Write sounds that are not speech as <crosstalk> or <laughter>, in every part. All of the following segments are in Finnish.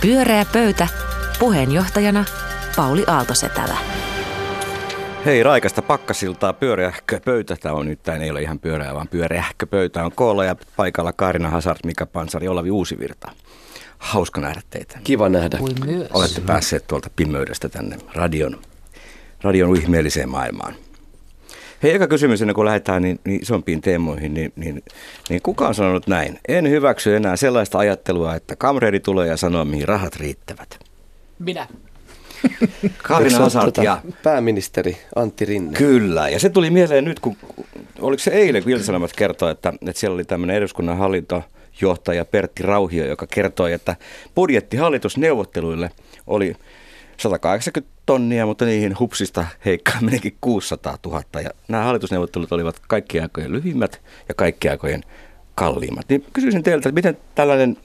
Pyöreä pöytä. Puheenjohtajana Pauli Aaltosetälä. Hei, raikasta pakkasiltaa, pyöreähkö pöytä. Tämä on nyt, tämä ei ole ihan pyöreä, vaan pyöreähkö pöytä on koolla ja paikalla Karina Hazard, Mika Pansari, Olavi Uusivirta. Hauska nähdä teitä. Kiva nähdä. Olette päässeet tuolta pimeydestä tänne radion, radion ihmeelliseen maailmaan. Hei, eka kysymys ennen kuin lähdetään niin, niin isompiin teemoihin, niin, niin, niin kuka on sanonut näin? En hyväksy enää sellaista ajattelua, että kamreeri tulee ja sanoo, mihin rahat riittävät. Minä. Karina ole Hazard tota ja Pääministeri Antti Rinne. Kyllä, ja se tuli mieleen nyt, kun oliko se eilen, kun Ilta-Sanomat kertoi, että, että siellä oli tämmöinen eduskunnan hallintojohtaja Pertti Rauhio, joka kertoi, että budjetti hallitusneuvotteluille oli 180 tonnia, mutta niihin hupsista heikkaa menikin 600 000. Ja nämä hallitusneuvottelut olivat kaikkien aikojen lyhimmät ja kaikkien aikojen kalliimmat. Niin kysyisin teiltä, miten tällainen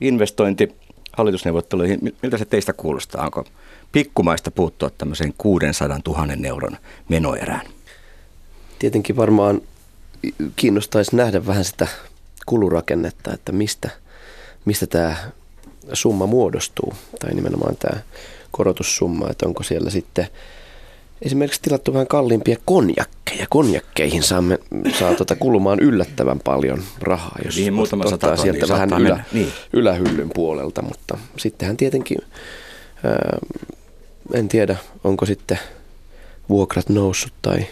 investointi hallitusneuvotteluihin, miltä se teistä kuulostaa? Onko pikkumaista puuttua tämmöiseen 600 000 euron menoerään? Tietenkin varmaan kiinnostaisi nähdä vähän sitä kulurakennetta, että mistä, mistä tämä summa muodostuu, tai nimenomaan tämä korotussumma, että onko siellä sitten esimerkiksi tilattu vähän kalliimpia konjakkeja. Konjakkeihin saamme, saa tuota kulumaan yllättävän paljon rahaa, jos Niihin muutama ottaa sata tonnia sieltä vähän saattaa ylä, niin. ylähyllyn puolelta, mutta sittenhän tietenkin, ää, en tiedä, onko sitten vuokrat noussut tai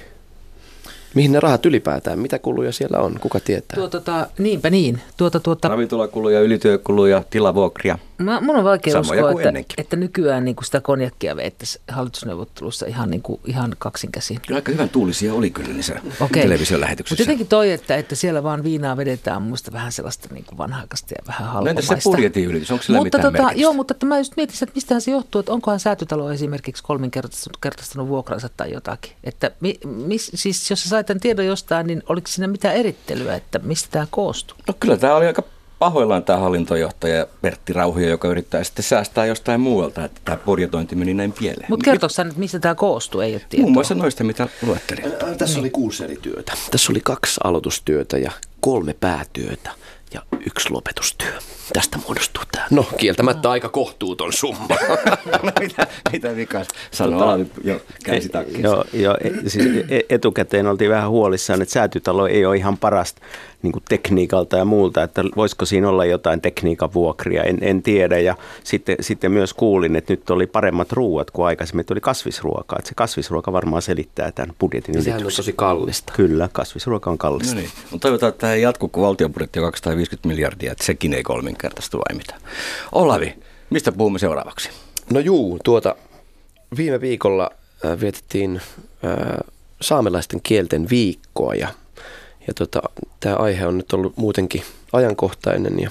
mihin ne rahat ylipäätään, mitä kuluja siellä on, kuka tietää. Tuo, tota, niinpä niin. Tuota, tuota, Ravintolakuluja, ylityökuluja, tilavuokria. Mä, mun on vaikea Samoja uskoa, että, ennenkin. että nykyään niin kuin sitä konjakkia veittäisi hallitusneuvottelussa ihan, niin kuin, ihan kaksin käsin. Kyllä aika hyvän tuulisia oli kyllä niissä Okei. television Mutta jotenkin toi, että, että siellä vaan viinaa vedetään, mielestä vähän sellaista niin kuin vanhaikasta ja vähän No halpamaista. entäs se budjetin ylitys, onko sillä mutta mitään tota, merkitystä? joo, mutta että mä just mietin, että mistähän se johtuu, että onkohan säätytalo esimerkiksi kolminkertaistanut kertaistanut vuokransa tai jotakin. Että mi, mis, siis jos sä sait tämän tiedon jostain, niin oliko siinä mitään erittelyä, että mistä tämä koostuu? No kyllä tämä oli aika pahoillaan tämä hallintojohtaja Pertti Rauhio, joka yrittää sitten säästää jostain muualta, että tämä budjetointi meni näin pieleen. Mutta kertooko sä nyt, mistä tämä koostuu, ei ole tietoa. Muun muassa noista, mitä luettelin. Tässä oli kuusi eri työtä. Tässä oli kaksi aloitustyötä ja kolme päätyötä ja yksi lopetustyö. Tästä muodostuu tämä. No, kieltämättä aika kohtuuton summa. <laughs> no, mitä, mitä vikas sanoo? Olavi jo käsi takkiin. Joo, joo e- siis e- etukäteen oltiin vähän huolissaan, että säätytalo ei ole ihan parasta niin kuin tekniikalta ja muulta, että voisiko siinä olla jotain tekniikan vuokria, en, en tiedä. Ja sitten, sitten myös kuulin, että nyt oli paremmat ruuat kuin aikaisemmin, että oli kasvisruokaa. Että se kasvisruoka varmaan selittää tämän budjetin Sehän on ylityksen. tosi kallista. Kyllä, kasvisruoka on kallista. No niin, mutta toivotaan, että tämä ei jatku, kun valtion budjetti on 250 miljardia, että sekin ei kolminkertaistu vai mitä. Olavi, mistä puhumme seuraavaksi? No juu, tuota, viime viikolla äh, vietettiin äh, saamelaisten kielten viikkoa ja, ja tota, tämä aihe on nyt ollut muutenkin ajankohtainen ja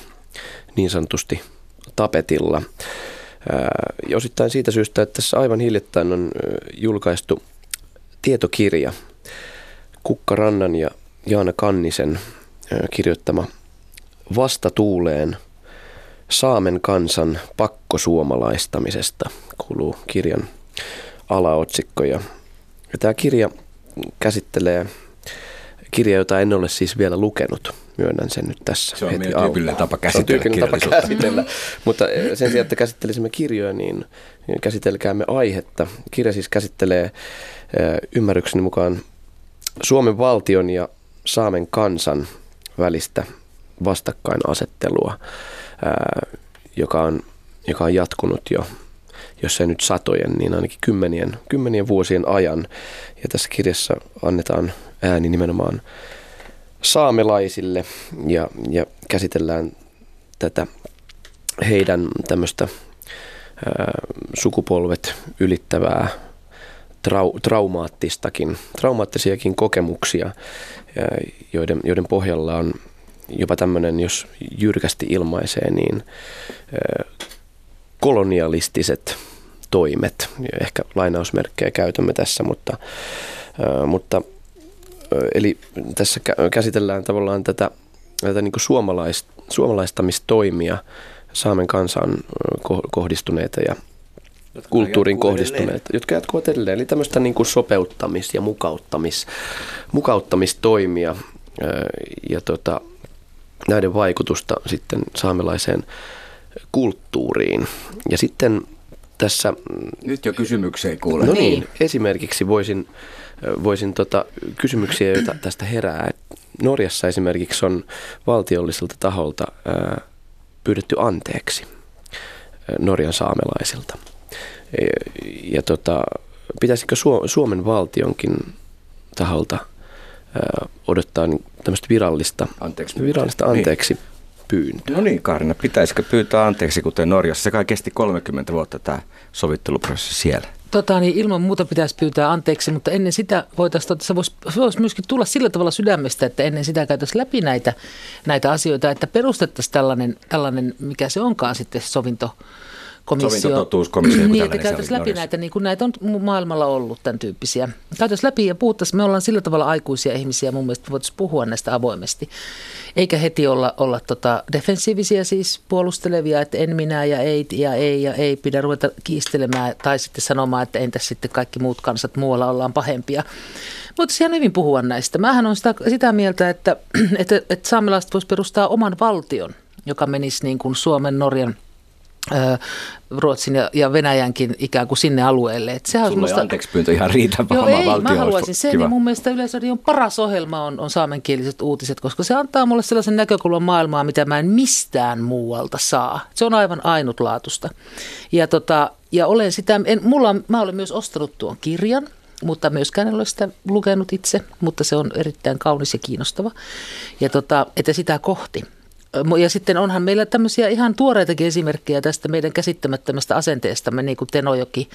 niin sanotusti tapetilla. Äh, ja osittain siitä syystä, että tässä aivan hiljattain on äh, julkaistu tietokirja Kukka Rannan ja Jaana Kannisen äh, kirjoittama Vastatuuleen Saamen kansan pakkosuomalaistamisesta kuuluu kirjan alaotsikko. Ja, tämä kirja käsittelee, kirja, jota en ole siis vielä lukenut, myönnän sen nyt tässä Se on heti tyypillinen tapa Se on käsitellä tyypillinen tapa käsitellä. Mutta eh, sen sijaan, että käsittelisimme kirjoja, niin niin käsitelkäämme aihetta. Kirja siis käsittelee eh, ymmärrykseni mukaan Suomen valtion ja Saamen kansan välistä vastakkainasettelua, ää, joka on, joka on jatkunut jo, jos ei nyt satojen, niin ainakin kymmenien, kymmenien vuosien ajan. Ja tässä kirjassa annetaan ääni nimenomaan saamelaisille ja, ja käsitellään tätä heidän tämmöistä sukupolvet ylittävää trau, traumaattistakin, traumaattisiakin kokemuksia, joiden, joiden pohjalla on jopa tämmöinen, jos jyrkästi ilmaisee, niin kolonialistiset toimet. Ehkä lainausmerkkejä käytämme tässä, mutta, mutta eli tässä kä- käsitellään tavallaan tätä, tätä niin suomalaist, suomalaistamistoimia Saamen kansaan kohdistuneita ja kulttuuriin jatkuu kohdistuneita, edelleen. jotka jatkuvat edelleen. Eli tämmöistä niin kuin sopeuttamis- ja mukauttamis, mukauttamistoimia ja tota, näiden vaikutusta sitten saamelaiseen kulttuuriin. Ja sitten tässä... Nyt jo kysymyksiä ei kuule. No niin, niin esimerkiksi voisin, voisin tota, kysymyksiä, joita tästä herää. Norjassa esimerkiksi on valtiolliselta taholta ää, pyydetty anteeksi Norjan saamelaisilta. Ja, ja tota, pitäisikö Suomen valtionkin taholta odottaa niin tämmöistä virallista anteeksi, virallista anteeksi niin. pyyntöä? No niin, Karina, pitäisikö pyytää anteeksi, kuten Norjassa? Se kai kesti 30 vuotta tämä sovitteluprosessi siellä. Tota, niin ilman muuta pitäisi pyytää anteeksi, mutta ennen sitä voitaisiin, tota, se voisi, se voisi myöskin tulla sillä tavalla sydämestä, että ennen sitä käytäisiin läpi näitä, näitä asioita, että perustettaisiin tällainen, tällainen, mikä se onkaan sitten sovinto, komissio. Sovintototuuskomissio. Niin, että käytäisiin läpi näitä, niin kuin näitä on maailmalla ollut tämän tyyppisiä. Käytäisiin läpi ja puhuttaisiin, me ollaan sillä tavalla aikuisia ihmisiä, mun mielestä voitaisiin puhua näistä avoimesti. Eikä heti olla, olla tota defensiivisiä siis puolustelevia, että en minä ja ei ja ei ja ei pidä ruveta kiistelemään tai sitten sanomaan, että entäs sitten kaikki muut kansat muualla ollaan pahempia. Mutta ihan hyvin puhua näistä. Mähän on sitä, sitä mieltä, että, <clears throat> että, että saamelaiset voisi perustaa oman valtion, joka menisi niin kuin Suomen, Norjan – Ruotsin ja, ja Venäjänkin ikään kuin sinne alueelle. Et sehän Sulla musta... anteeksi pyyntö ihan riitä, Joo, ei, valtio mä haluaisin sen, ja mun mielestä Yleisradion paras ohjelma on, on saamenkieliset uutiset, koska se antaa mulle sellaisen näkökulman maailmaa, mitä mä en mistään muualta saa. Se on aivan ainutlaatusta. Ja, tota, ja olen sitä, en, mulla, mä olen myös ostanut tuon kirjan, mutta myöskään en ole sitä lukenut itse, mutta se on erittäin kaunis ja kiinnostava. Ja tota, että sitä kohti ja sitten onhan meillä tämmöisiä ihan tuoreitakin esimerkkejä tästä meidän käsittämättömästä asenteestamme, niin kuin Tenojoki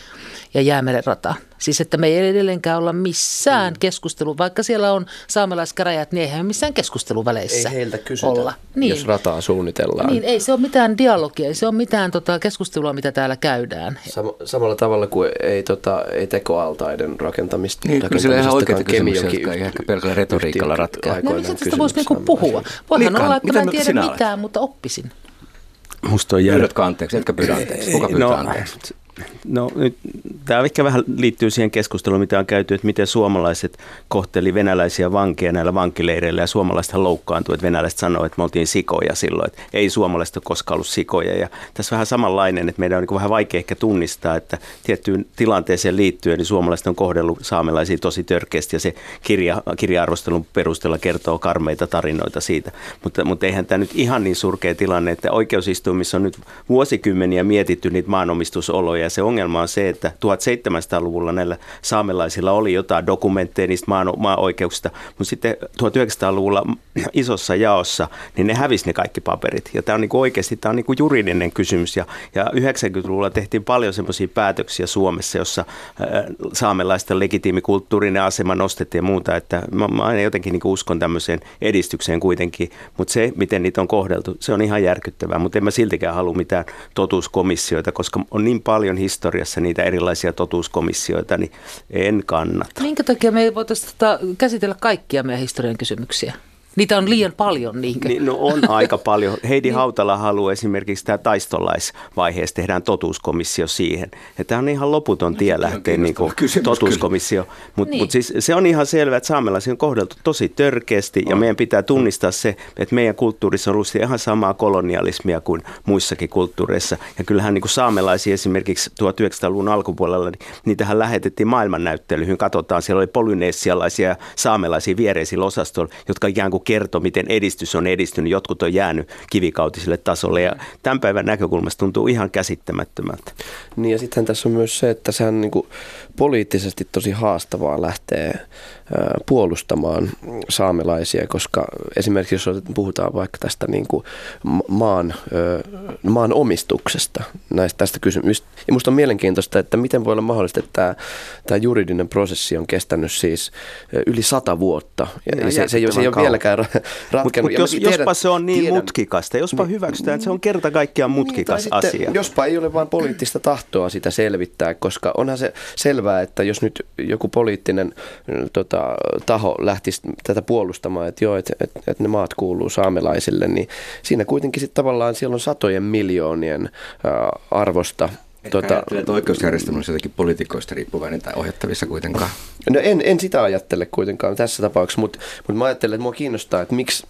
ja Jäämeren rata. Siis että me ei edelleenkään olla missään mm. keskustelu, vaikka siellä on saamelaiskäräjät, niin eihän missään keskusteluväleissä Ei heiltä kysytä, olla. Niin. jos rataa suunnitellaan. Niin, ei se ole mitään dialogia, ei se ole mitään tota, keskustelua, mitä täällä käydään. Sam- samalla tavalla kuin ei, tota, ei tekoaltaiden rakentamista. Niin, kyllä sillä ihan oikeita kysymyksiä, jotka ei ehkä pelkällä retoriikalla ratkeaa. No niin, tästä voisi niinku puhua. Voihan olla, että mä en tiedä mitään, mutta oppisin. Musta on jäänyt. anteeksi, etkä pyydä anteeksi. Kuka pyytää no, anteeksi? No nyt tämä ehkä vähän liittyy siihen keskusteluun, mitä on käyty, että miten suomalaiset kohteli venäläisiä vankeja näillä vankileireillä ja suomalaiset loukkaantui, että venäläiset sanoivat, että me oltiin sikoja silloin, että ei suomalaiset ole koskaan ollut sikoja. Ja tässä vähän samanlainen, että meidän on niin vähän vaikea ehkä tunnistaa, että tiettyyn tilanteeseen liittyen niin suomalaiset on kohdellut saamelaisia tosi törkeästi ja se kirja, kirja-arvostelun perusteella kertoo karmeita tarinoita siitä, mutta, mutta eihän tämä nyt ihan niin surkea tilanne, että oikeusistuimissa on nyt vuosikymmeniä mietitty niitä maanomistusoloja se ongelma on se, että 1700-luvulla näillä saamelaisilla oli jotain dokumentteja niistä maan, maa-oikeuksista, mutta sitten 1900-luvulla <clears throat> isossa jaossa, niin ne hävisi ne kaikki paperit. Ja tämä on niin oikeasti tämä on niin kuin juridinen kysymys. Ja, ja 90-luvulla tehtiin paljon semmoisia päätöksiä Suomessa, jossa saamelaisten legitiimikulttuurinen asema nostettiin ja muuta. Että mä, mä aina jotenkin niin kuin uskon tämmöiseen edistykseen kuitenkin, mutta se, miten niitä on kohdeltu, se on ihan järkyttävää. Mutta en mä siltikään halua mitään totuuskomissioita, koska on niin paljon historiassa niitä erilaisia totuuskomissioita, niin en kannata. Minkä takia me ei voitaisiin tota käsitellä kaikkia meidän historian kysymyksiä? Niitä on liian paljon. Niinkö? Niin, no on <laughs> aika paljon. Heidi niin. Hautala haluaa esimerkiksi tämä taistolaisvaiheessa tehdään totuuskomissio siihen. Ja tämä on ihan loputon no, tie lähteä niin kuin totuuskomissio. Mutta niin. mut siis se on ihan selvää, että saamelaisia on kohdeltu tosi törkeästi on. ja meidän pitää tunnistaa se, että meidän kulttuurissa on ollut ihan samaa kolonialismia kuin muissakin kulttuureissa. Ja kyllähän niin kuin saamelaisia esimerkiksi 1900-luvun alkupuolella, niin niitähän lähetettiin maailmannäyttelyihin. Katsotaan, siellä oli polyneesialaisia ja saamelaisia viereisillä osastolla, jotka ikään kuin kertoi, miten edistys on edistynyt. Jotkut on jäänyt kivikautiselle tasolle ja tämän päivän näkökulmasta tuntuu ihan käsittämättömältä. Niin ja sitten tässä on myös se, että sehän niin kuin poliittisesti tosi haastavaa lähteä puolustamaan saamelaisia, koska esimerkiksi jos puhutaan vaikka tästä niin kuin maan, maan omistuksesta, näistä tästä kysymystä. Ja minusta on mielenkiintoista, että miten voi olla mahdollista, että tämä, tämä juridinen prosessi on kestänyt siis yli sata vuotta. Ja, ja se, se, ei, se ei ole vieläkään ratkennut. Mut, mut jos, tiedän, jospa se on niin tiedän, mutkikasta, jospa niin, hyväksytään, että se on kerta kaikkiaan niin, mutkikas niin, asia. Sitten, jospa ei ole vain poliittista tahtoa sitä selvittää, koska onhan se selvää, että jos nyt joku poliittinen tota, taho lähtisi tätä puolustamaan, että joo, että, että, että ne maat kuuluu saamelaisille, niin siinä kuitenkin sitten tavallaan siellä on satojen miljoonien ää, arvosta Tota, ajattele, että oikeusjärjestelmä on jotenkin poliitikoista riippuvainen tai ohjattavissa kuitenkaan? No en, en sitä ajattele kuitenkaan tässä tapauksessa, mutta, mutta mä ajattelen, että mua kiinnostaa, että miksi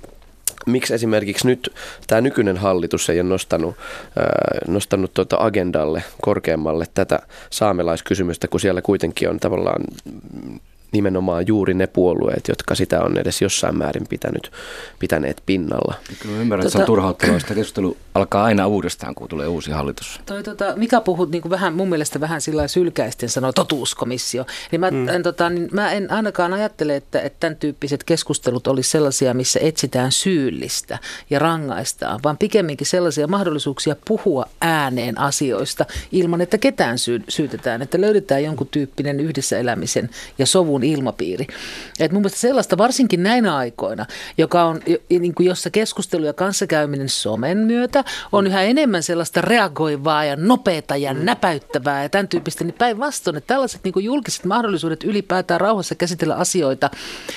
miksi esimerkiksi nyt tämä nykyinen hallitus ei ole nostanut, äh, nostanut tuota agendalle korkeammalle tätä saamelaiskysymystä, kun siellä kuitenkin on tavallaan nimenomaan juuri ne puolueet, jotka sitä on edes jossain määrin pitänyt, pitäneet pinnalla. Kyllä ymmärrän, että se on tota- turhauttavaa. Sitä keskustelu alkaa aina uudestaan, kun tulee uusi hallitus. Toi, tota, mikä puhut niin kuin vähän, mun mielestä vähän sillä sylkäisten sanoo totuuskomissio. Niin mä, mm. en, tota, niin mä en ainakaan ajattele, että, että tämän tyyppiset keskustelut olisi sellaisia, missä etsitään syyllistä ja rangaistaan, vaan pikemminkin sellaisia mahdollisuuksia puhua ääneen asioista ilman, että ketään syy, syytetään, että löydetään jonkun tyyppinen yhdessä elämisen ja sovun muun ilmapiiri. Et mun mielestä sellaista varsinkin näinä aikoina, joka on, niin kuin jossa keskustelu ja kanssakäyminen somen myötä on yhä enemmän sellaista reagoivaa ja nopeata ja mm. näpäyttävää ja tämän tyyppistä, niin päinvastoin, että tällaiset niin kuin julkiset mahdollisuudet ylipäätään rauhassa käsitellä asioita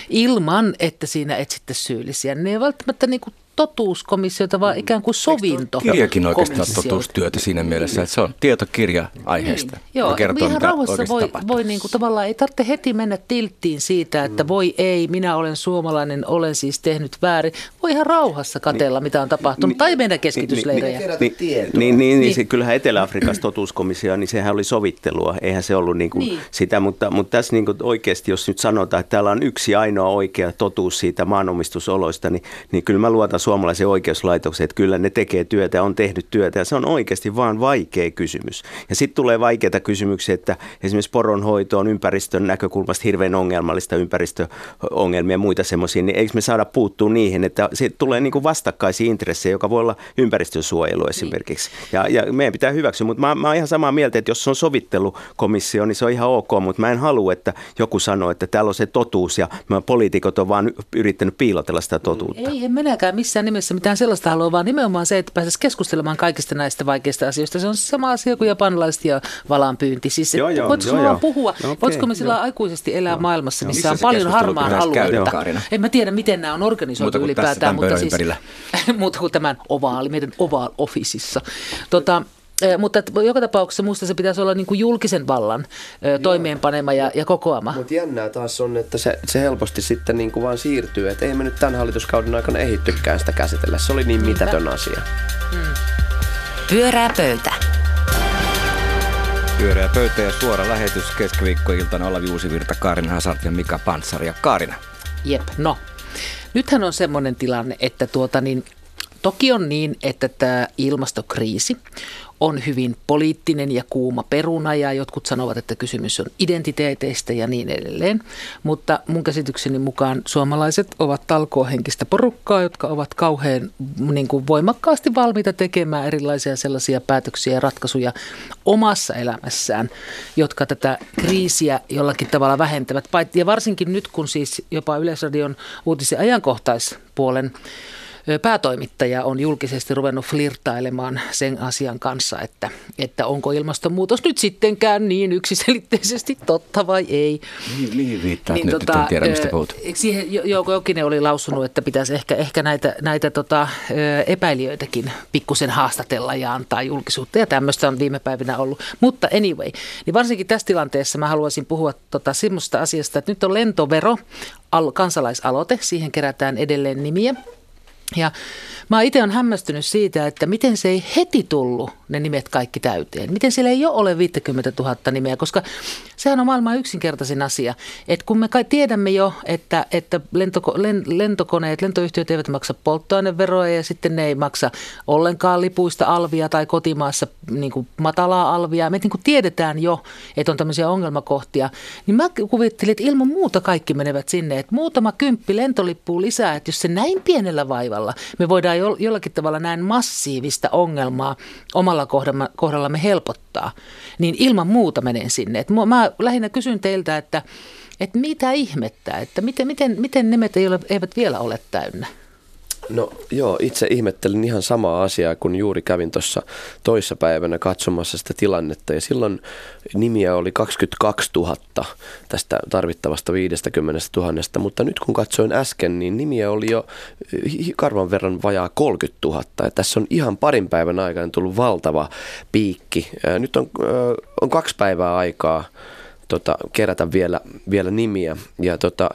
ilman, että siinä etsitte syyllisiä, ne ei välttämättä niin kuin totuuskomissiota, vaan ikään kuin sovinto. Kirjakin oikeastaan totuustyötä siinä mielessä, että se on tietokirja aiheesta. Niin. Joo, kertoo, ihan rauhassa voi, voi niin kuin, tavallaan, ei tarvitse heti mennä tilttiin siitä, että mm. voi ei, minä olen suomalainen, olen siis tehnyt väärin. Voi ihan rauhassa katella, niin, mitä on tapahtunut, niin, tai mennä keskitysleirejä. Niin, niin, niin, niin, niin, niin, se, kyllähän Etelä-Afrikassa totuuskomissio, niin sehän oli sovittelua, eihän se ollut niin kuin niin. sitä, mutta, mutta tässä niin kuin oikeasti, jos nyt sanotaan, että täällä on yksi ainoa oikea totuus siitä maanomistusoloista, niin, niin kyllä mä luotan suomalaisen oikeuslaitoksen, että kyllä ne tekee työtä ja on tehnyt työtä ja se on oikeasti vaan vaikea kysymys. Ja sitten tulee vaikeita kysymyksiä, että esimerkiksi poronhoito on ympäristön näkökulmasta hirveän ongelmallista, ympäristöongelmia ja muita semmoisia, niin eikö me saada puuttua niihin, että se tulee niin kuin vastakkaisia intressejä, joka voi olla ympäristönsuojelu esimerkiksi. Ja, ja meidän pitää hyväksyä, mutta mä, mä oon ihan samaa mieltä, että jos se on sovittelukomissio, niin se on ihan ok, mutta mä en halua, että joku sanoo, että täällä on se totuus ja poliitikot on vaan yrittänyt piilotella sitä totuutta. Ei, en minäkään missään nimessä mitään sellaista halua, vaan nimenomaan se, että pääsisi keskustelemaan kaikista näistä vaikeista asioista. Se on sama asia kuin japanilaiset ja valanpyynti. Siis, joo, joo, voitko joo, joo. puhua, no, okay, voitko me sillä aikuisesti elää joo. maailmassa, missä on paljon harmaan alueita? En mä tiedä, miten nämä on organisoitu ylipäätään, mutta siis, <laughs> muuta kuin tämän ovaali, meidän oval officeissa. Tota, mutta joka tapauksessa minusta se pitäisi olla niin kuin julkisen vallan Joo. toimeenpanema ja, ja kokoama. Mutta jännää taas on, että se, se helposti sitten niin kuin vaan siirtyy, että ei me nyt tämän hallituskauden aikana ehittykään sitä käsitellä. Se oli niin mitätön asia. Hmm. Pyörää pöytä. Pyöreä pöytä ja suora lähetys keskiviikkoiltana Olavi Uusivirta, Kaarina Hasart ja Mika Pantsari ja Kaarina. Jep, no. Nythän on semmoinen tilanne, että tuota niin, toki on niin, että tämä ilmastokriisi on hyvin poliittinen ja kuuma peruna ja jotkut sanovat, että kysymys on identiteeteistä ja niin edelleen. Mutta mun käsitykseni mukaan suomalaiset ovat talkoohenkistä porukkaa, jotka ovat kauhean niin kuin voimakkaasti valmiita tekemään erilaisia sellaisia päätöksiä ja ratkaisuja omassa elämässään, jotka tätä kriisiä jollakin tavalla vähentävät. Ja varsinkin nyt, kun siis jopa Yleisradion uutisen ajankohtaispuolen päätoimittaja on julkisesti ruvennut flirtailemaan sen asian kanssa, että, että onko ilmastonmuutos nyt sittenkään niin yksiselitteisesti totta vai ei. Mihin, mihin viittaa niin, nyt, tota, en tiedä mistä puhut. Siihen Jouko Jokinen oli lausunut, että pitäisi ehkä, ehkä näitä, näitä tota, epäilijöitäkin pikkusen haastatella ja antaa julkisuutta ja tämmöistä on viime päivinä ollut. Mutta anyway, niin varsinkin tässä tilanteessa mä haluaisin puhua tota, semmoista asiasta, että nyt on lentovero, al- kansalaisaloite, siihen kerätään edelleen nimiä. Ja mä itse on hämmästynyt siitä, että miten se ei heti tullut ne nimet kaikki täyteen. Miten siellä ei jo ole 50 000 nimeä, koska sehän on maailman yksinkertaisin asia. Että kun me kai tiedämme jo, että, että lentoko, lentokoneet, lentoyhtiöt eivät maksa polttoaineveroa ja sitten ne ei maksa ollenkaan lipuista alvia tai kotimaassa niin kuin matalaa alvia. Me niin kuin tiedetään jo, että on tämmöisiä ongelmakohtia. Niin mä kuvittelin, että ilman muuta kaikki menevät sinne. Että muutama kymppi lentolippuu lisää, että jos se näin pienellä vaivalla me voidaan jollakin tavalla näin massiivista ongelmaa omalla omalla kohdallamme helpottaa, niin ilman muuta menen sinne. Et mä lähinnä kysyn teiltä, että, että mitä ihmettä, että miten, miten, miten nimet ei ole, eivät vielä ole täynnä? No joo, itse ihmettelin ihan samaa asiaa, kun juuri kävin tuossa toissapäivänä katsomassa sitä tilannetta. Ja silloin nimiä oli 22 000 tästä tarvittavasta 50 000, mutta nyt kun katsoin äsken, niin nimiä oli jo karvan verran vajaa 30 000. Ja tässä on ihan parin päivän aikana tullut valtava piikki. Nyt on, on kaksi päivää aikaa tota, kerätä vielä, vielä nimiä. Ja tota,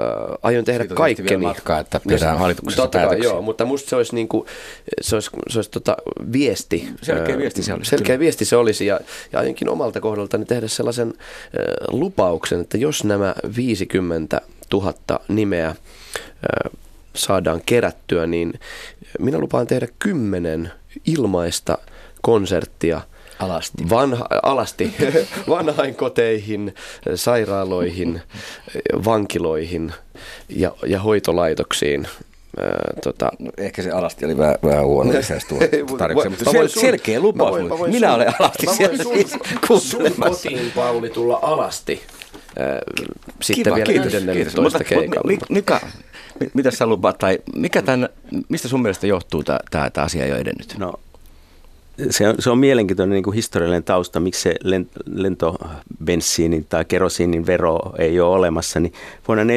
äh, aion tehdä Siitä kaikkeni. vielä matkaa, että tehdään hallituksessa Totta kai, joo, mutta musta se olisi, niinku, se olisi, se olisi tota viesti. Selkeä viesti se olisi, Selkeä kyllä. viesti se olisi ja, ja aionkin omalta kohdaltani tehdä sellaisen ö, lupauksen, että jos nämä 50 000 nimeä ö, saadaan kerättyä, niin minä lupaan tehdä kymmenen ilmaista konserttia Alasti. Vanha, alasti <laughs> vanhainkoteihin, sairaaloihin, vankiloihin ja, ja hoitolaitoksiin. Ää, tota, No, ehkä se alasti oli vähän, vähän huono <laughs> lisäys tuo tarjouksen, mutta mä sel- sun- selkeä lupaus. mä voin- mä voin Minä sun- olen alasti mä voin siellä sun- siis Sun kotiin, Pauli, tulla alasti. Ää, Sitten Kiva, vielä kiitos, 11 kiitos. Mutta, keikalla. Mika, mi- mitä sä lupaat, tai mikä tämän, mistä sun mielestä johtuu tämä asia ei ole edennyt? No, se on, se on mielenkiintoinen niin kuin historiallinen tausta, miksi se len- lentobensiinin tai kerosiinin vero ei ole olemassa. Niin vuonna 1944-1955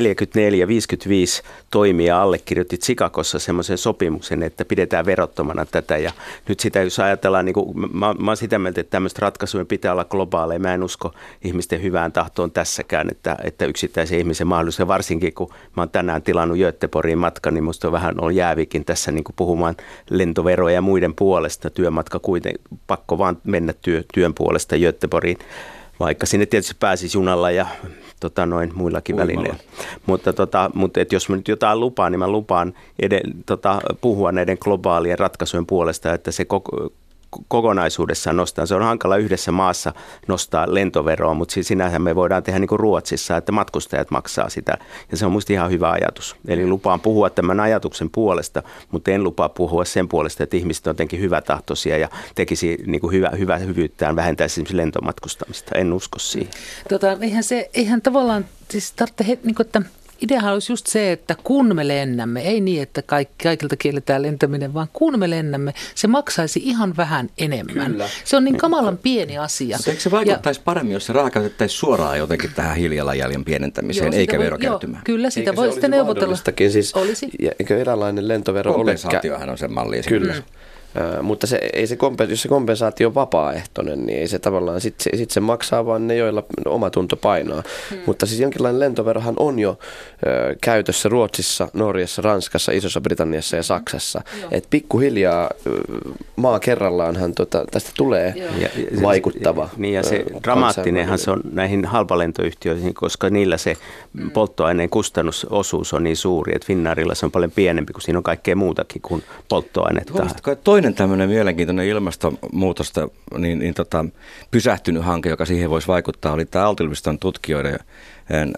toimija allekirjoitti Chicagossa semmoisen sopimuksen, että pidetään verottomana tätä. Ja nyt sitä, jos ajatellaan, niin kuin, mä, mä oon sitä mieltä, että tämmöistä ratkaisuja pitää olla globaaleja. Mä en usko ihmisten hyvään tahtoon tässäkään, että, että yksittäisen ihmisen mahdollisuus. Varsinkin kun mä oon tänään tilannut Göteborgiin matkan, niin musta on vähän on jäävikin tässä niin kuin puhumaan lentoveroja ja muiden puolesta. Työmatka kuitenkin pakko vaan mennä työ, työn puolesta Göteborgiin, vaikka sinne tietysti pääsisi junalla ja tota, noin muillakin Uimalla. välineillä. Mutta, tota, mutta et jos mä nyt jotain lupaan, niin mä lupaan eden, tota, puhua näiden globaalien ratkaisujen puolesta, että se koko, kokonaisuudessaan nostaa. Se on hankala yhdessä maassa nostaa lentoveroa, mutta sinähän me voidaan tehdä niin kuin Ruotsissa, että matkustajat maksaa sitä. Ja se on musta ihan hyvä ajatus. Eli lupaan puhua tämän ajatuksen puolesta, mutta en lupaa puhua sen puolesta, että ihmiset on jotenkin hyvätahtoisia ja tekisi niin kuin hyvä, hyvä hyvyyttään, vähentäisi esimerkiksi lentomatkustamista. En usko siihen. Tota, eihän se, eihän tavallaan, siis tarvitse, niin kuin, että ideahan olisi just se, että kun me lennämme, ei niin, että kaikki, kaikilta kielletään lentäminen, vaan kun me lennämme, se maksaisi ihan vähän enemmän. Kyllä. Se on niin kamalan pieni asia. Mutta eikö se vaikuttaisi paremmin, jos se raha käytettäisiin suoraan jotenkin tähän hiilijalanjäljen pienentämiseen, Joo, eikä verokertymään? Joo, kyllä, sitä Eikö voi se sitten neuvotella. Siis, Olisi. Ja, eikö eräänlainen lentovero ole Kompensaatiohan on se malli. Kyllä. Mm. Ö, mutta se, ei se kompen, jos se kompensaatio on vapaaehtoinen, niin ei se tavallaan, sitten se, sit se maksaa vaan ne, joilla oma tunto painaa. Hmm. Mutta siis jonkinlainen lentoverohan on jo ö, käytössä Ruotsissa, Norjassa, Ranskassa, Isossa Britanniassa ja Saksassa. Et pikkuhiljaa ö, maa kerrallaanhan tota, tästä tulee. Ja, ja- vaikuttava. Niin ja se ö, dramaattinenhan se on näihin halpalentoyhtiöihin, koska niillä se polttoaineen kustannusosuus on niin suuri, että Finnairilla se on paljon pienempi, kun siinä on kaikkea muutakin kuin polttoainetta. Huomasitko, toinen tämmöinen mielenkiintoinen ilmastonmuutosta niin, niin tota, pysähtynyt hanke, joka siihen voisi vaikuttaa, oli tämä Aalto-yliopiston tutkijoiden eh,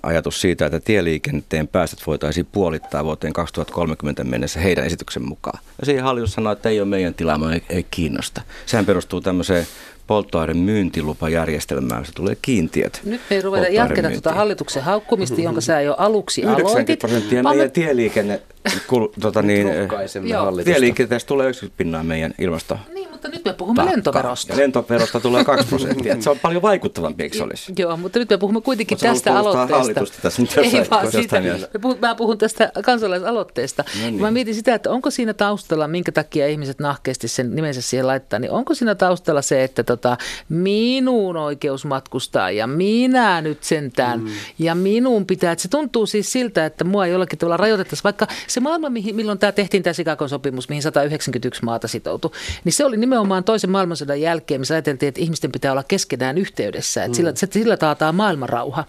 ajatus siitä, että tieliikenteen päästöt voitaisiin puolittaa vuoteen 2030 mennessä heidän esityksen mukaan. Ja siihen hallitus sanoi, että ei ole meidän tilaamaan, ei, ei kiinnosta. Sehän perustuu tämmöiseen polttoaineen myyntilupajärjestelmään, jossa tulee kiintiöt. Nyt me ei ruveta jatketa tuota hallituksen haukkumista, jonka sä jo aluksi <laughs> 90 aloitit. prosenttia vaan me- meidän tieliikenne, kul, tota niin, eh, tieliikenteestä tulee 90 pinnaa meidän ilmasto. Mutta nyt me puhumme lentoverosta. Ja lentoverosta tulee 2 prosenttia. se on paljon vaikuttavampi, eikö se olisi? Joo, mutta nyt me puhumme kuitenkin sä tästä aloitteesta. tässä nyt Ei jossain- vaan siitä. mielessä. Me puhun, mä puhun tästä kansalaisaloitteesta. No niin. Mä mietin sitä, että onko siinä taustalla, minkä takia ihmiset nahkeasti sen nimensä siihen laittaa, niin onko siinä taustalla se, että tota, minun oikeus matkustaa ja minä nyt sentään mm. ja minun pitää, että se tuntuu siis siltä, että mua jollakin tavalla rajoitettaisiin, vaikka se maailma, mihin, milloin tämä tehtiin tämä Chicagon sopimus, mihin 191 maata sitoutui, niin se oli nimenomaan toisen maailmansodan jälkeen, missä ajateltiin, että ihmisten pitää olla keskenään yhteydessä, että sillä, se, sillä taataan maailmanrauha,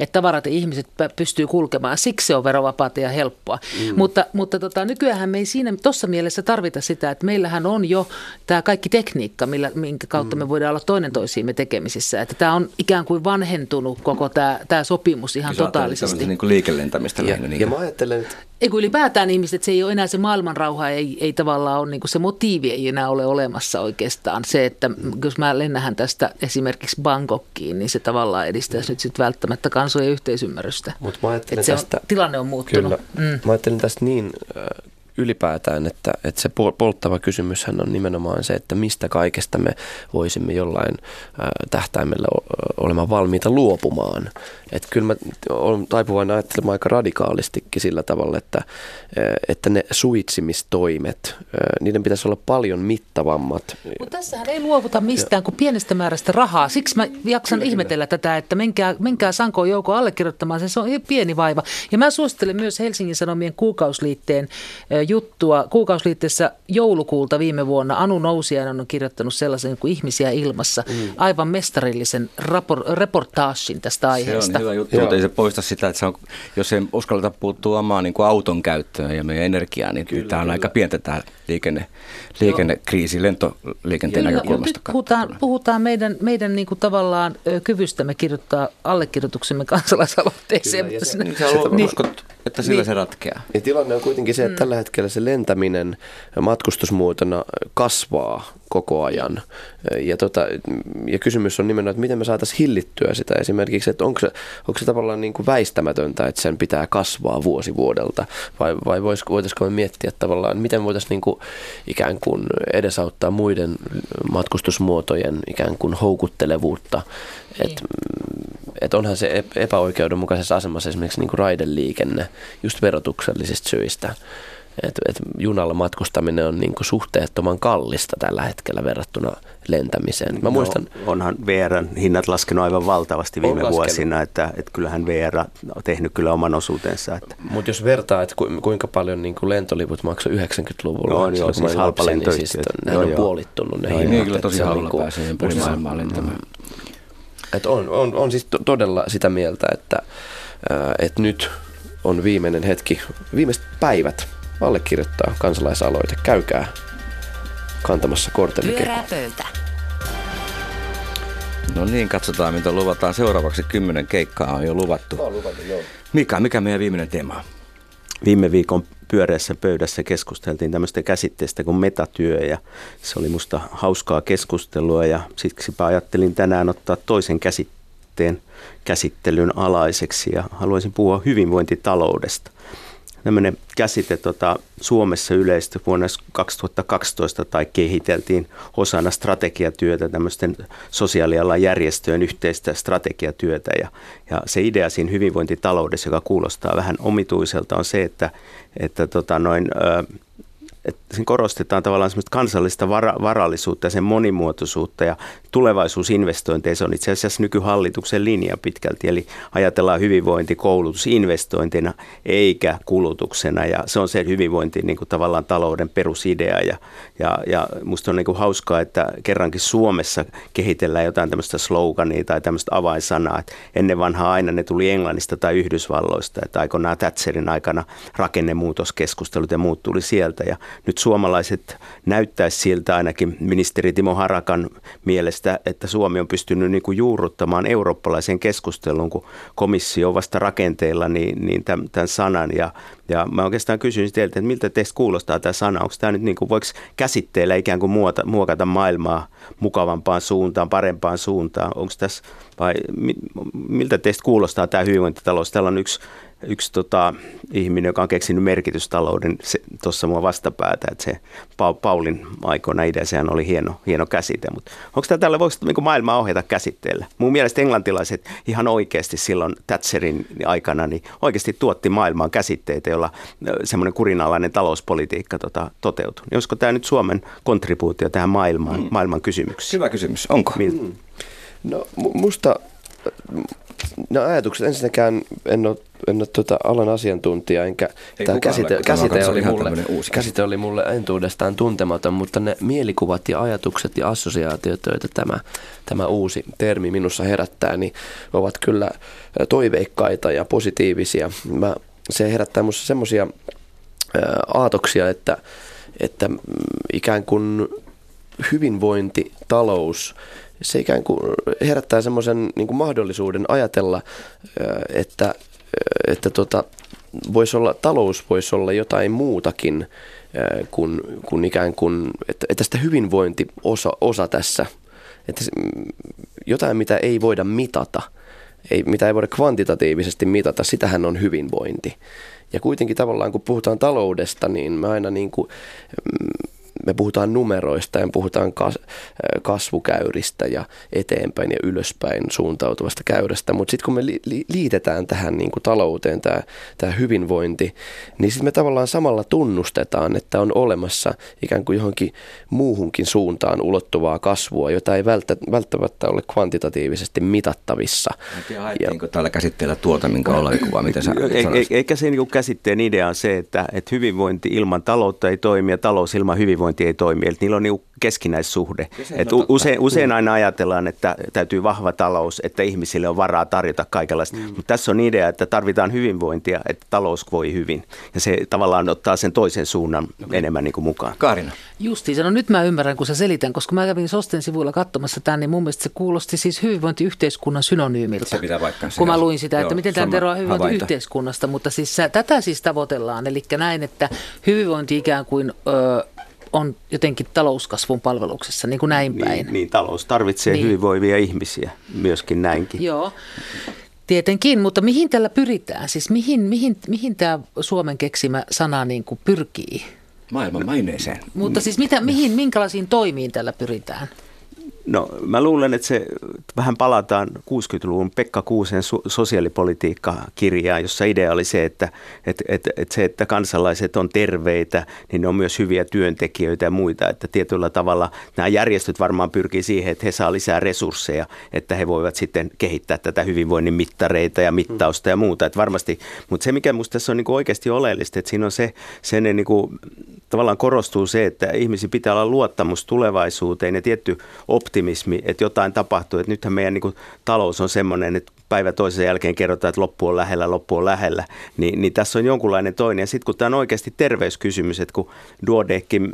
että tavarat ja ihmiset pystyy kulkemaan, siksi se on verovapaata ja helppoa. Mm. Mutta, mutta tota, nykyään me ei siinä tuossa mielessä tarvita sitä, että meillähän on jo tämä kaikki tekniikka, millä, minkä kautta mm. me voidaan olla toinen toisiimme tekemisissä, että tämä on ikään kuin vanhentunut koko tämä, tämä sopimus ihan totaalisesti. Niin kuin liikelentämistä Ja, lähinnä. Niin ja kuin- mä ajattelen, että Ei kun ylipäätään ihmiset, se ei ole enää se maailmanrauha, ei, ei tavallaan ole, niin kuin se motiivi ei enää ole olemassa oikeastaan. Se, että jos mä lennähän tästä esimerkiksi Bangkokkiin, niin se tavallaan edistäisi nyt sitten välttämättä kansojen yhteisymmärrystä. Mut mä ajattelen Että se on, tästä- tilanne on muuttunut. Kyllä. Mm. Mä ajattelin tästä niin ylipäätään, että, että se pol- polttava kysymyshän on nimenomaan se, että mistä kaikesta me voisimme jollain äh, tähtäimellä olemaan valmiita luopumaan. Että kyllä mä olen taipuvainen ajattelemaan aika radikaalistikin sillä tavalla, että, äh, että ne suitsimistoimet, äh, niiden pitäisi olla paljon mittavammat. Mutta tässähän ei luovuta mistään kuin pienestä määrästä rahaa. Siksi mä jaksan kyllä, ihmetellä kyllä. tätä, että menkää, menkää Sankoon joukko allekirjoittamaan. Se on pieni vaiva. Ja mä suosittelen myös Helsingin Sanomien kuukausliitteen juttua. Kuukausliitteessä joulukuulta viime vuonna Anu Nousiainen on kirjoittanut sellaisen kuin Ihmisiä ilmassa. Mm. Aivan mestarillisen rapor- reportaasin tästä aiheesta. On hyvä juttu, mutta ei se poista sitä, että se on, jos ei uskalleta puuttua omaan niin kuin auton käyttöön ja meidän energiaan, niin kyllä, tämä on kyllä. aika pientä tämä liikenne, liikennekriisi lentoliikenteen Kyllä, näkökulmasta. Nyt puhutaan, puhutaan meidän, meidän niin kuin tavallaan kyvystämme kirjoittaa allekirjoituksemme kansalaisaloitteeseen. Kyllä, se, niin, sä niin, uskot, että sillä niin, se ratkeaa. Ja tilanne on kuitenkin se, että mm. tällä hetkellä se lentäminen matkustusmuotona kasvaa koko ajan. Ja, tota, ja kysymys on nimenomaan, että miten me saataisiin hillittyä sitä esimerkiksi, että onko se, onko se tavallaan niin kuin väistämätöntä, että sen pitää kasvaa vuosi vuodelta, vai, vai voitaisiko me miettiä tavallaan, miten voitaisiin niin kuin ikään kuin edesauttaa muiden matkustusmuotojen ikään kuin houkuttelevuutta, niin. että et onhan se epäoikeudenmukaisessa asemassa esimerkiksi niin kuin raideliikenne just verotuksellisista syistä että et junalla matkustaminen on niinku suhteettoman kallista tällä hetkellä verrattuna lentämiseen. Mä no, muistan, onhan VRn hinnat laskenut aivan valtavasti viime vuosina, että, että kyllähän VR on tehnyt kyllä oman osuutensa. Että. Mutta jos vertaa, että kuinka paljon niinku lentoliput maksoi 90-luvulla, no, joo, siis halpa niin siis nehän on puolittunut ne no, hinnat. Niin, kyllä tosi halpa niinku, pääsee ympäri maailmaa lentämään. Et on, on, on siis to, todella sitä mieltä, että, että nyt on viimeinen hetki, viimeiset päivät allekirjoittaa kansalaisaloite. Käykää kantamassa pöytä. No niin, katsotaan mitä luvataan. Seuraavaksi kymmenen keikkaa on jo luvattu. On luvattu, joo. Mika, mikä meidän viimeinen teema on? Viime viikon pyöreässä pöydässä keskusteltiin tämmöistä käsitteestä kuin metatyö ja se oli musta hauskaa keskustelua ja siksipä ajattelin tänään ottaa toisen käsitteen käsittelyn alaiseksi ja haluaisin puhua hyvinvointitaloudesta tämmöinen käsite tota, Suomessa yleisesti vuonna 2012 tai kehiteltiin osana strategiatyötä, tämmöisten sosiaalialan järjestöjen yhteistä strategiatyötä. Ja, ja se idea siinä hyvinvointitaloudessa, joka kuulostaa vähän omituiselta, on se, että, että tota, noin, ö, että siinä korostetaan tavallaan semmoista kansallista vara, varallisuutta ja sen monimuotoisuutta ja tulevaisuusinvestointeja. Se on itse asiassa nykyhallituksen linja pitkälti, eli ajatellaan hyvinvointi, koulutus investointina eikä kulutuksena. Ja se on se hyvinvointi niin kuin tavallaan talouden perusidea. Ja, ja, ja musta on niin kuin hauskaa, että kerrankin Suomessa kehitellään jotain tämmöistä slogania tai tämmöistä avainsanaa, että ennen vanhaa aina ne tuli Englannista tai Yhdysvalloista, että aikoinaan Thatcherin aikana rakennemuutoskeskustelut ja muut tuli sieltä. Ja nyt suomalaiset näyttäisi siltä ainakin ministeri Timo Harakan mielestä, että Suomi on pystynyt niin kuin juurruttamaan eurooppalaisen keskustelun, kun komissio on vasta rakenteilla niin, niin tämän, tämän sanan. Ja, ja mä oikeastaan kysyisin teiltä, että miltä teistä kuulostaa tämä sana? Onko tämä nyt niin kuin, voiko käsitteellä ikään kuin muota, muokata maailmaa mukavampaan suuntaan, parempaan suuntaan? Onko tässä, vai miltä teistä kuulostaa tämä hyvinvointitalous? Täällä on yksi yksi tota, ihminen, joka on keksinyt merkitystalouden tuossa mua vastapäätä, että se Paulin aikoina idea, sehän oli hieno, hieno käsite, mutta onko tämä tällä, voiko niin maailmaa ohjata käsitteellä? Mun mielestä englantilaiset ihan oikeasti silloin Thatcherin aikana niin oikeasti tuotti maailmaan käsitteitä, joilla semmoinen kurinalainen talouspolitiikka tota, toteutui. Niin olisiko tämä nyt Suomen kontribuutio tähän maailmaan, mm. maailman kysymykseen? Hyvä kysymys, onko? Mm. No musta No ajatukset, ensinnäkään en ole, en ole tuota alan asiantuntija, enkä tämä käsite, käsite, oli mulle, uusi käsite oli mulle entuudestaan tuntematon, mutta ne mielikuvat ja ajatukset ja assosiaatiot, joita tämä, tämä uusi termi minussa herättää, niin ovat kyllä toiveikkaita ja positiivisia. Mä, se herättää minussa semmoisia aatoksia, että, että mm, ikään kuin hyvinvointi, talous, se ikään kuin herättää semmoisen niin mahdollisuuden ajatella, että, että tota, voisi olla, talous voisi olla jotain muutakin kuin, kuin ikään kuin, että, että sitä hyvinvointi osa, osa tässä, että jotain mitä ei voida mitata, ei, mitä ei voida kvantitatiivisesti mitata, sitähän on hyvinvointi. Ja kuitenkin tavallaan kun puhutaan taloudesta, niin mä aina niin kuin, mm, me puhutaan numeroista ja me puhutaan kas, kasvukäyristä ja eteenpäin ja ylöspäin suuntautuvasta käyrästä, mutta sitten kun me li, li, liitetään tähän niin kuin talouteen tämä, tämä hyvinvointi, niin sitten me tavallaan samalla tunnustetaan, että on olemassa ikään kuin johonkin muuhunkin suuntaan ulottuvaa kasvua, jota ei välttämättä ole kvantitatiivisesti mitattavissa. Haettiinko tällä käsitteellä tuota, minkä kuva, mitä sä Eikä se niin käsitteen idea on se, että, että hyvinvointi ilman taloutta ei toimi ja talous ilman hyvinvointi ei toimi. Eli niillä on niin keskinäissuhde. Et usein, usein aina ajatellaan, että täytyy vahva talous, että ihmisille on varaa tarjota kaikenlaista. Mm. Mutta tässä on idea, että tarvitaan hyvinvointia, että talous voi hyvin. Ja se tavallaan ottaa sen toisen suunnan okay. enemmän niin kuin mukaan. Kaarina. Justiin, no nyt mä ymmärrän, kun sä selitän, koska mä kävin Sosten sivuilla katsomassa tämän, niin mun mielestä se kuulosti siis hyvinvointiyhteiskunnan synonyymiltä. Se pitää vaikka. Kun mä luin sitä, että Joo, miten tämä eroaa hyvinvointiyhteiskunnasta, mutta siis tätä siis tavoitellaan. Eli näin, että hyvinvointi ikään kuin... Öö, on jotenkin talouskasvun palveluksessa, niin kuin näin niin, päin. Niin, niin talous tarvitsee niin. hyvinvoivia ihmisiä myöskin näinkin. Joo. Tietenkin, mutta mihin tällä pyritään? Siis mihin, mihin, mihin tämä Suomen keksimä sana niin kuin pyrkii? Maailman maineeseen. Mutta siis mitä, mihin, minkälaisiin toimiin tällä pyritään? No mä luulen, että se vähän palataan 60-luvun Pekka Kuusen sosiaalipolitiikka-kirjaan, jossa idea oli se, että, että, että, että se, että kansalaiset on terveitä, niin ne on myös hyviä työntekijöitä ja muita. Että tietyllä tavalla nämä järjestöt varmaan pyrkii siihen, että he saa lisää resursseja, että he voivat sitten kehittää tätä hyvinvoinnin mittareita ja mittausta ja muuta. Että varmasti, mutta se mikä minusta tässä on niin oikeasti oleellista, että siinä on se, se niin kuin, tavallaan korostuu se, että ihmisiä pitää olla luottamus tulevaisuuteen ja tietty optimismi, että jotain tapahtuu. Että nythän meidän niin kuin, talous on semmoinen, että päivä toisen jälkeen kerrotaan, että loppu on lähellä, loppu on lähellä, niin, niin tässä on jonkunlainen toinen. Ja sitten kun tämä on oikeasti terveyskysymys, että kun Duodeckin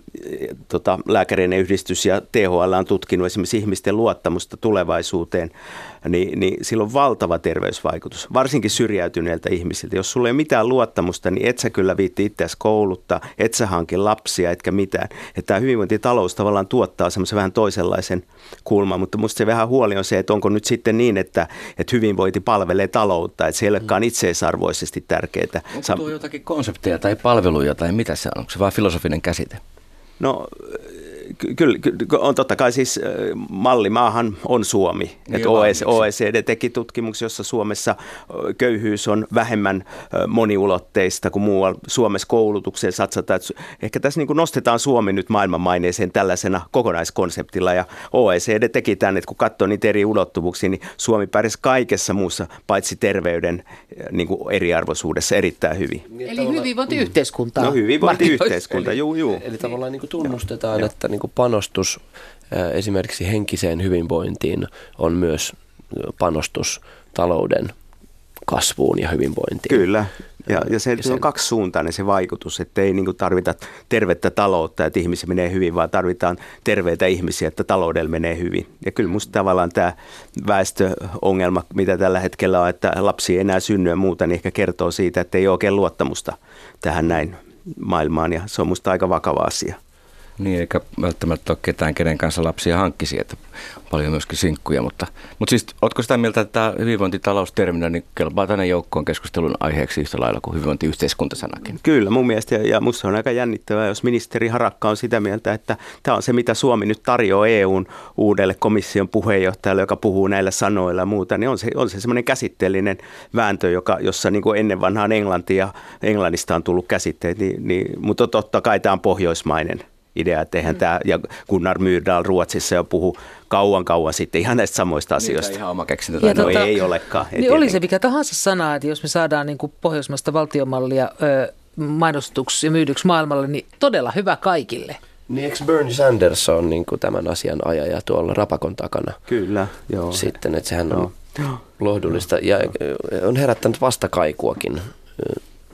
tota, lääkärien yhdistys ja THL on tutkinut esimerkiksi ihmisten luottamusta tulevaisuuteen, niin, niin sillä on valtava terveysvaikutus, varsinkin syrjäytyneiltä ihmisiltä. Jos sulla ei ole mitään luottamusta, niin et sä kyllä viitti itseäsi kouluttaa, et sä hanki lapsia, etkä mitään. Että tämä hyvinvointitalous tavallaan tuottaa semmoisen vähän toisenlaisen kulman, mutta musta se vähän huoli on se, että onko nyt sitten niin, että, että hyvinvointi palvelee taloutta, että se ei olekaan itseisarvoisesti tärkeää. Onko tuo jotakin konsepteja tai palveluja tai mitä se on? Onko se vain filosofinen käsite? No kyllä, on totta kai siis mallimaahan on Suomi. Niin että OECD teki tutkimuksen, jossa Suomessa köyhyys on vähemmän moniulotteista kuin muualla. Suomessa koulutukseen satsataan. Ehkä tässä niin nostetaan Suomi nyt maailmanmaineeseen tällaisena kokonaiskonseptilla ja OECD teki tämän, että kun katsoo niitä eri ulottuvuuksia, niin Suomi pärjäsi kaikessa muussa paitsi terveyden niin kuin eriarvoisuudessa erittäin hyvin. Eli hyvinvointiyhteiskunta. No hyvinvointiyhteiskunta, juu, juu. Eli tavallaan niin kuin tunnustetaan, ja. että niin kuin panostus esimerkiksi henkiseen hyvinvointiin on myös panostus talouden kasvuun ja hyvinvointiin. Kyllä, ja, ja se, se on kaksisuuntainen se vaikutus, että ei niin tarvita tervettä taloutta, että ihmisiä menee hyvin, vaan tarvitaan terveitä ihmisiä, että taloudella menee hyvin. Ja kyllä minusta tavallaan tämä väestöongelma, mitä tällä hetkellä on, että lapsi ei enää synny ja muuta, niin ehkä kertoo siitä, että ei ole oikein luottamusta tähän näin maailmaan, ja se on minusta aika vakava asia. Niin, eikä välttämättä ole ketään, kenen kanssa lapsia hankkisi, että paljon myöskin sinkkuja. Mutta, mutta siis, oletko sitä mieltä, että tämä hyvinvointitalousterminä niin kelpaa tänne joukkoon keskustelun aiheeksi yhtä lailla kuin hyvinvointiyhteiskuntasanakin? Kyllä, mun mielestä, ja minusta on aika jännittävää, jos ministeri Harakka on sitä mieltä, että tämä on se, mitä Suomi nyt tarjoaa EUn uudelle komission puheenjohtajalle, joka puhuu näillä sanoilla ja muuta, niin on se, on se semmoinen käsitteellinen vääntö, joka, jossa niin kuin ennen vanhaan Englantia, Englannista on tullut käsitteet, niin, niin, mutta totta kai tämä on pohjoismainen idea, että eihän mm. tämä, ja Gunnar Myrdal Ruotsissa jo puhu kauan kauan sitten ihan näistä samoista niin, asioista. ihan oma keksintö. No tota, ei olekaan. Ei niin oli se mikä tahansa sana, että jos me saadaan niin kuin pohjoismaista valtiomallia ö, mainostetuksi ja myydyksi maailmalle, niin todella hyvä kaikille. Niin eikö Bernie Sanders on niin kuin tämän asian ajaja tuolla rapakon takana? Kyllä, joo. Sitten, että sehän on joo. lohdullista ja on herättänyt vastakaikuakin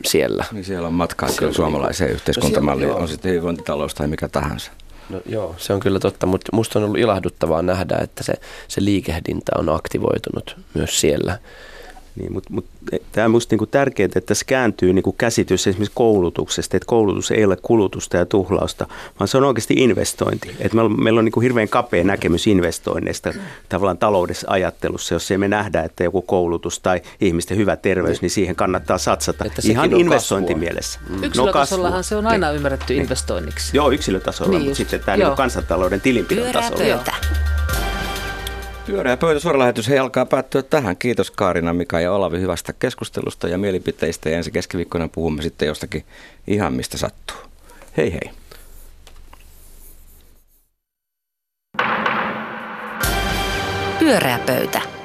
siellä. Niin siellä on matkaa kyllä suomalaiseen yhteiskuntamalliin, no on sitten hyvinvointitalous tai mikä tahansa. No joo, se on kyllä totta, mutta musta on ollut ilahduttavaa nähdä, että se, se liikehdintä on aktivoitunut myös siellä. Niin, mutta mut, tämä on minusta niinku tärkeää, että tässä kääntyy niinku käsitys esimerkiksi koulutuksesta, että koulutus ei ole kulutusta ja tuhlausta, vaan se on oikeasti investointi. Et meillä on, meillä on niinku hirveän kapea näkemys investoinneista tavallaan taloudessa ajattelussa, jos ei me nähdä, että joku koulutus tai ihmisten hyvä terveys, niin siihen kannattaa satsata Että ihan investointimielessä. Mm. Yksilötasollahan se on aina ymmärretty investoinniksi. Joo, yksilötasolla, Niin mutta sitten tämä niinku kansantalouden tilinpidon Pyörää tasolla. pöytä. Pyöreä pöytä suoralähetys hei alkaa päättyä tähän. Kiitos Kaarina, Mika ja Olavi hyvästä keskustelusta ja mielipiteistä. Ja ensi keskiviikkona puhumme sitten jostakin ihan mistä sattuu. Hei hei. Pyöreä pöytä.